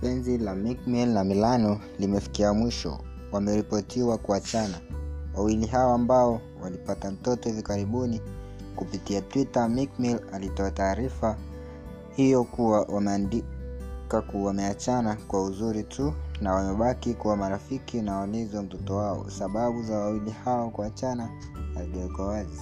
Penzi la Meek na Milano limefikia mwisho, wameripotiwa kuachana. Wawili hao ambao walipata mtoto hivi karibuni. Kupitia Twitter, Meek alitoa taarifa hiyo kuwa wameandika kuwa wameachana kwa uzuri tu na wamebaki kuwa marafiki na walezi wa mtoto wao. Sababu za wawili hao kuachana hazijawekwa wazi.